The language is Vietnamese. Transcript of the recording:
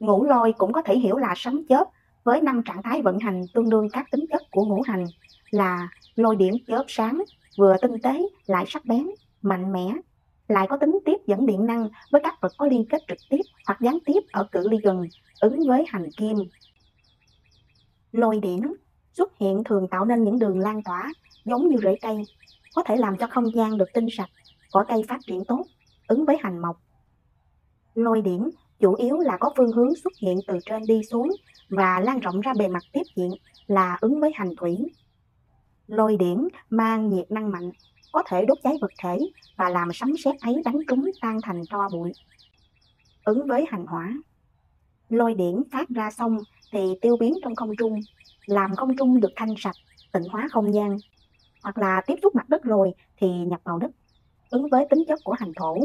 Ngũ lôi cũng có thể hiểu là sống chớp với năm trạng thái vận hành tương đương các tính chất của ngũ hành là lôi điểm chớp sáng, vừa tinh tế lại sắc bén, mạnh mẽ, lại có tính tiếp dẫn điện năng với các vật có liên kết trực tiếp hoặc gián tiếp ở cự ly gần, ứng với hành kim. Lôi điển xuất hiện thường tạo nên những đường lan tỏa giống như rễ cây, có thể làm cho không gian được tinh sạch, cỏ cây phát triển tốt, ứng với hành mộc. Lôi điển chủ yếu là có phương hướng xuất hiện từ trên đi xuống và lan rộng ra bề mặt tiếp diện là ứng với hành thủy. Lôi điển mang nhiệt năng mạnh, có thể đốt cháy vật thể và làm sấm sét ấy đánh trúng tan thành tro bụi. Ứng với hành hỏa. Lôi điển phát ra xong thì tiêu biến trong không trung, làm không trung được thanh sạch, tịnh hóa không gian. Hoặc là tiếp xúc mặt đất rồi thì nhập vào đất, ứng với tính chất của hành thổ,